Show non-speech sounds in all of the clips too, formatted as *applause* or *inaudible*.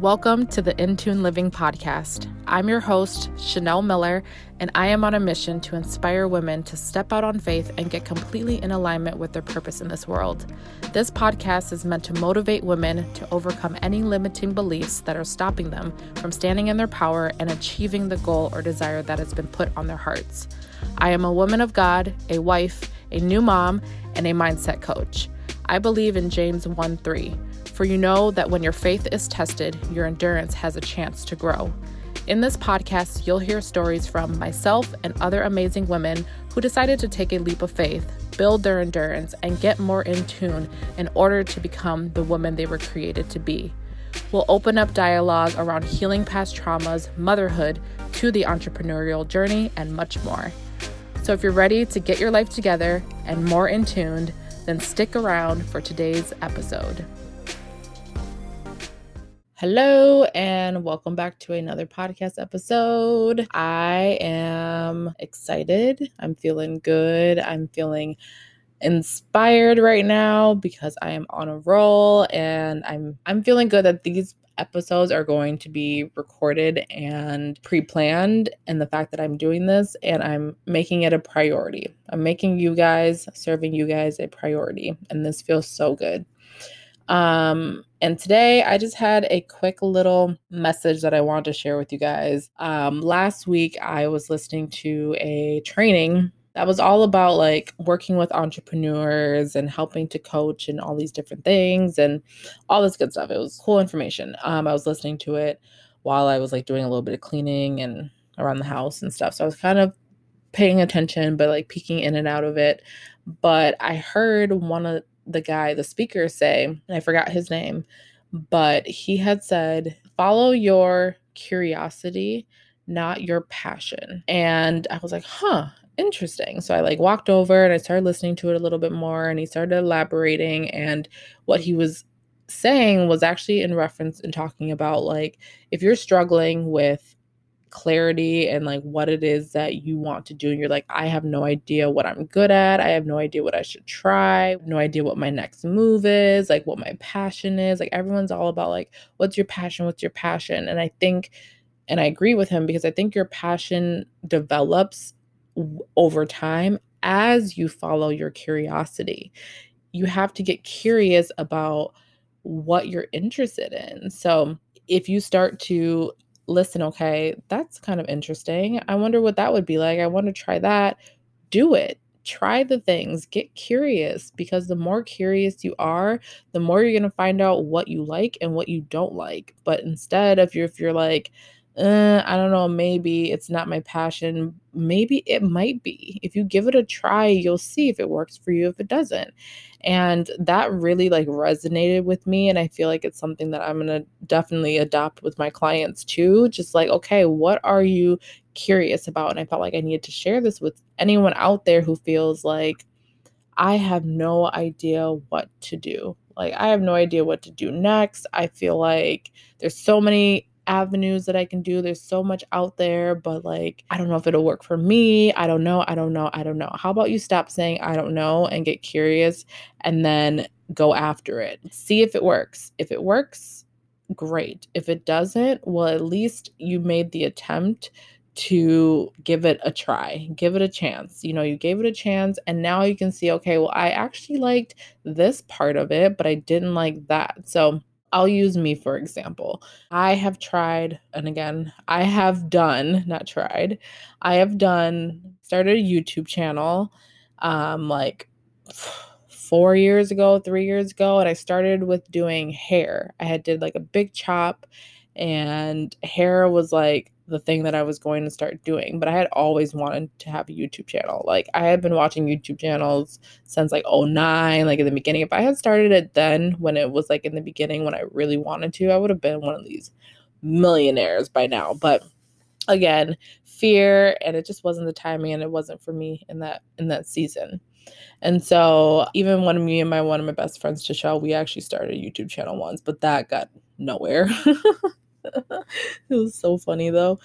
Welcome to the Intune Living Podcast. I'm your host, Chanel Miller, and I am on a mission to inspire women to step out on faith and get completely in alignment with their purpose in this world. This podcast is meant to motivate women to overcome any limiting beliefs that are stopping them from standing in their power and achieving the goal or desire that has been put on their hearts. I am a woman of God, a wife, a new mom, and a mindset coach. I believe in James 1 3 for you know that when your faith is tested, your endurance has a chance to grow. In this podcast, you'll hear stories from myself and other amazing women who decided to take a leap of faith, build their endurance, and get more in tune in order to become the woman they were created to be. We'll open up dialogue around healing past traumas, motherhood, to the entrepreneurial journey, and much more. So if you're ready to get your life together and more in tuned, then stick around for today's episode. Hello, and welcome back to another podcast episode. I am excited. I'm feeling good. I'm feeling inspired right now because I am on a roll and I'm I'm feeling good that these episodes are going to be recorded and pre-planned and the fact that I'm doing this and I'm making it a priority. I'm making you guys, serving you guys a priority and this feels so good. Um, and today I just had a quick little message that I wanted to share with you guys. Um, last week I was listening to a training that was all about like working with entrepreneurs and helping to coach and all these different things and all this good stuff. It was cool information. Um, I was listening to it while I was like doing a little bit of cleaning and around the house and stuff. So I was kind of paying attention, but like peeking in and out of it. But I heard one of the guy, the speaker, say, and I forgot his name, but he had said, follow your curiosity, not your passion. And I was like, huh, interesting. So I like walked over and I started listening to it a little bit more and he started elaborating and what he was saying was actually in reference and talking about like if you're struggling with clarity and like what it is that you want to do and you're like I have no idea what I'm good at. I have no idea what I should try. No idea what my next move is, like what my passion is. Like everyone's all about like what's your passion? What's your passion? And I think and I agree with him because I think your passion develops over time as you follow your curiosity. You have to get curious about what you're interested in. So, if you start to listen, okay, that's kind of interesting. I wonder what that would be like. I want to try that. Do it. Try the things. Get curious because the more curious you are, the more you're going to find out what you like and what you don't like. But instead of you, if you're like, uh, I don't know, maybe it's not my passion. Maybe it might be. If you give it a try, you'll see if it works for you, if it doesn't. And that really like resonated with me. And I feel like it's something that I'm going to definitely adopt with my clients too. Just like, okay, what are you curious about? And I felt like I needed to share this with anyone out there who feels like, I have no idea what to do. Like, I have no idea what to do next. I feel like there's so many avenues that I can do. There's so much out there, but like, I don't know if it'll work for me. I don't know. I don't know. I don't know. How about you stop saying, I don't know, and get curious and then go after it? See if it works. If it works, great. If it doesn't, well, at least you made the attempt to give it a try, give it a chance. You know, you gave it a chance, and now you can see, okay, well, I actually liked this part of it, but I didn't like that. So, I'll use me for example. I have tried, and again, I have done, not tried, I have done, started a YouTube channel um, like four years ago, three years ago, and I started with doing hair. I had did like a big chop, and hair was like the thing that I was going to start doing. But I had always wanted to have a YouTube channel. Like I had been watching YouTube channels since like 09, like in the beginning. If I had started it then when it was like in the beginning when I really wanted to, I would have been one of these millionaires by now. But again, fear and it just wasn't the timing and it wasn't for me in that in that season. And so even when me and my one of my best friends, Chachelle, we actually started a YouTube channel once, but that got nowhere. *laughs* *laughs* it was so funny though.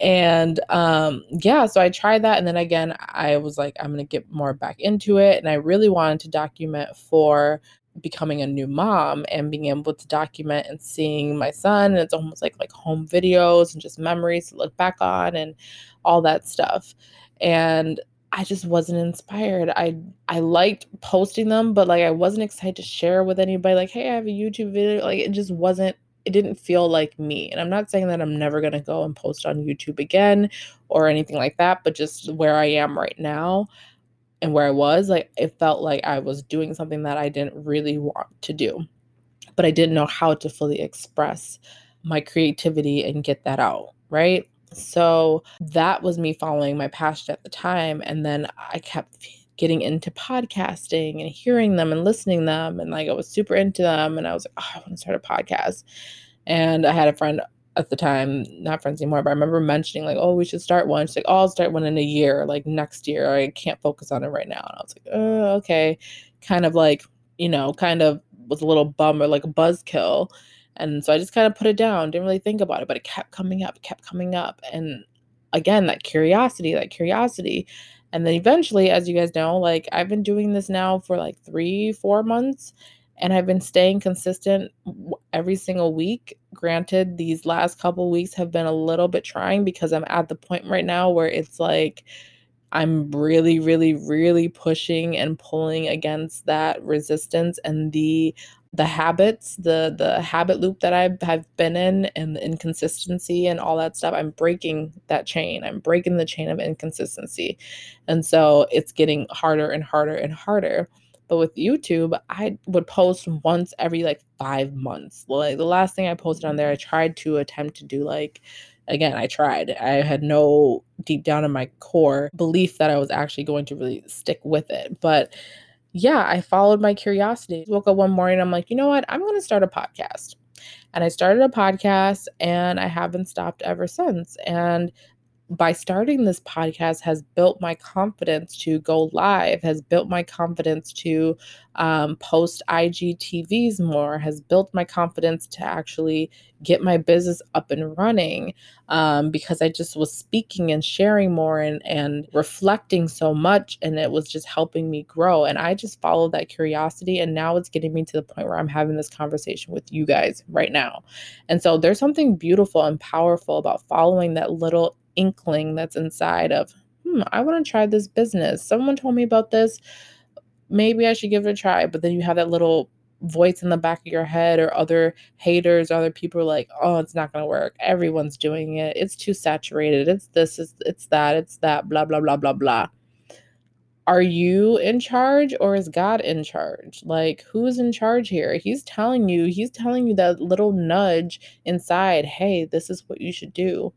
And um yeah, so I tried that and then again I was like I'm going to get more back into it and I really wanted to document for becoming a new mom and being able to document and seeing my son and it's almost like like home videos and just memories to look back on and all that stuff and I just wasn't inspired. I I liked posting them, but like I wasn't excited to share with anybody like, "Hey, I have a YouTube video." Like it just wasn't it didn't feel like me. And I'm not saying that I'm never going to go and post on YouTube again or anything like that, but just where I am right now and where I was, like it felt like I was doing something that I didn't really want to do. But I didn't know how to fully express my creativity and get that out, right? So that was me following my passion at the time. And then I kept getting into podcasting and hearing them and listening them. And like I was super into them. And I was like, oh, I want to start a podcast. And I had a friend at the time, not friends anymore, but I remember mentioning like, oh, we should start one. She's like, oh, I'll start one in a year, like next year. I can't focus on it right now. And I was like, oh, okay. Kind of like, you know, kind of was a little bummer, like a buzzkill. And so I just kind of put it down, didn't really think about it, but it kept coming up, kept coming up. And again, that curiosity, that curiosity. And then eventually, as you guys know, like I've been doing this now for like three, four months, and I've been staying consistent every single week. Granted, these last couple weeks have been a little bit trying because I'm at the point right now where it's like I'm really, really, really pushing and pulling against that resistance and the the habits, the the habit loop that I have been in and the inconsistency and all that stuff, I'm breaking that chain. I'm breaking the chain of inconsistency. And so it's getting harder and harder and harder. But with YouTube, I would post once every like 5 months. Like the last thing I posted on there, I tried to attempt to do like again, I tried. I had no deep down in my core belief that I was actually going to really stick with it. But yeah, I followed my curiosity. Woke up one morning, I'm like, you know what? I'm going to start a podcast. And I started a podcast and I haven't stopped ever since. And by starting this podcast has built my confidence to go live has built my confidence to um, post igtvs more has built my confidence to actually get my business up and running um, because i just was speaking and sharing more and, and reflecting so much and it was just helping me grow. And i just followed that curiosity and now it's getting me to the point where i'm having this conversation with you guys right now. And so there's something beautiful and powerful about following that little inkling that's inside of, hmm, I want to try this business. Someone told me about this. Maybe I should give it a try. But then you have that little voice in the back of your head or other haters, other people like, oh, it's not gonna work. Everyone's doing it. It's too saturated. It's this, it's, it's that, it's that, blah, blah, blah, blah, blah. Are you in charge or is God in charge? Like, who's in charge here? He's telling you, he's telling you that little nudge inside, hey, this is what you should do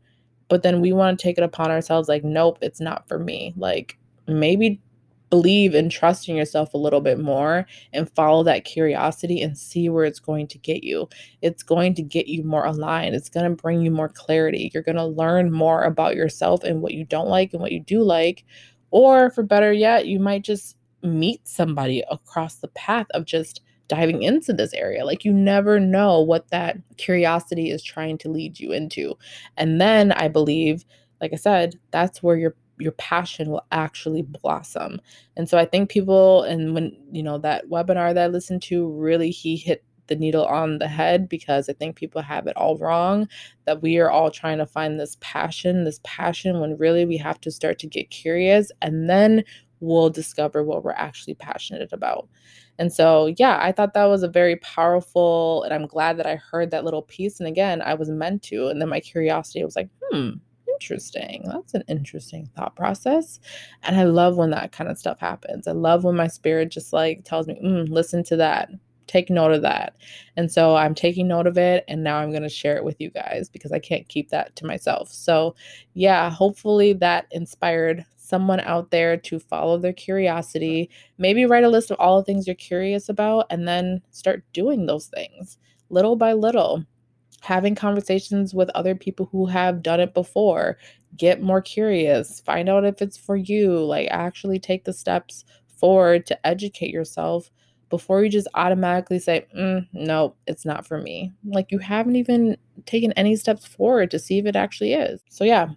but then we want to take it upon ourselves like nope it's not for me. Like maybe believe and trust in yourself a little bit more and follow that curiosity and see where it's going to get you. It's going to get you more aligned. It's going to bring you more clarity. You're going to learn more about yourself and what you don't like and what you do like or for better yet you might just meet somebody across the path of just diving into this area. Like you never know what that curiosity is trying to lead you into. And then I believe, like I said, that's where your your passion will actually blossom. And so I think people and when, you know, that webinar that I listened to really he hit the needle on the head because I think people have it all wrong that we are all trying to find this passion, this passion when really we have to start to get curious and then we'll discover what we're actually passionate about. And so, yeah, I thought that was a very powerful, and I'm glad that I heard that little piece. And again, I was meant to. And then my curiosity was like, hmm, interesting. That's an interesting thought process. And I love when that kind of stuff happens. I love when my spirit just like tells me, mm, listen to that. Take note of that. And so I'm taking note of it. And now I'm going to share it with you guys because I can't keep that to myself. So, yeah, hopefully that inspired someone out there to follow their curiosity. Maybe write a list of all the things you're curious about and then start doing those things little by little. Having conversations with other people who have done it before. Get more curious. Find out if it's for you. Like, actually take the steps forward to educate yourself before you just automatically say, mm, no, it's not for me. Like, you haven't even taken any steps forward to see if it actually is. So, yeah,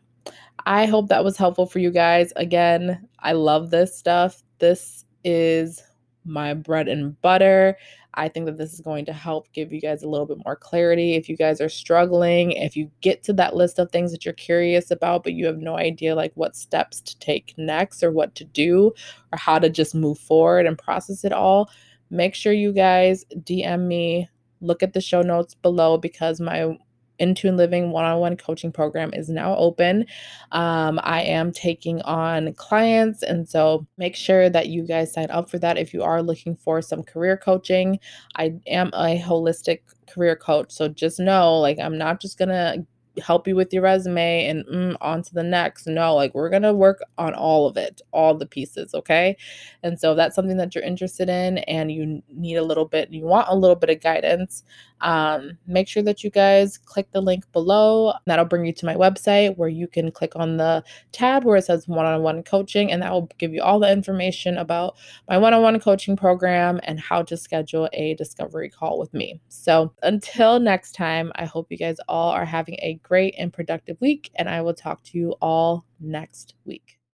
I hope that was helpful for you guys. Again, I love this stuff. This is my bread and butter. I think that this is going to help give you guys a little bit more clarity. If you guys are struggling, if you get to that list of things that you're curious about, but you have no idea like what steps to take next or what to do or how to just move forward and process it all, make sure you guys DM me, look at the show notes below because my Intune Living one on one coaching program is now open. Um, I am taking on clients, and so make sure that you guys sign up for that if you are looking for some career coaching. I am a holistic career coach, so just know like I'm not just gonna help you with your resume and mm, on to the next. No, like we're going to work on all of it, all the pieces. Okay. And so that's something that you're interested in and you need a little bit, you want a little bit of guidance. Um, make sure that you guys click the link below. That'll bring you to my website where you can click on the tab where it says one on one coaching, and that will give you all the information about my one on one coaching program and how to schedule a discovery call with me. So until next time, I hope you guys all are having a great and productive week, and I will talk to you all next week.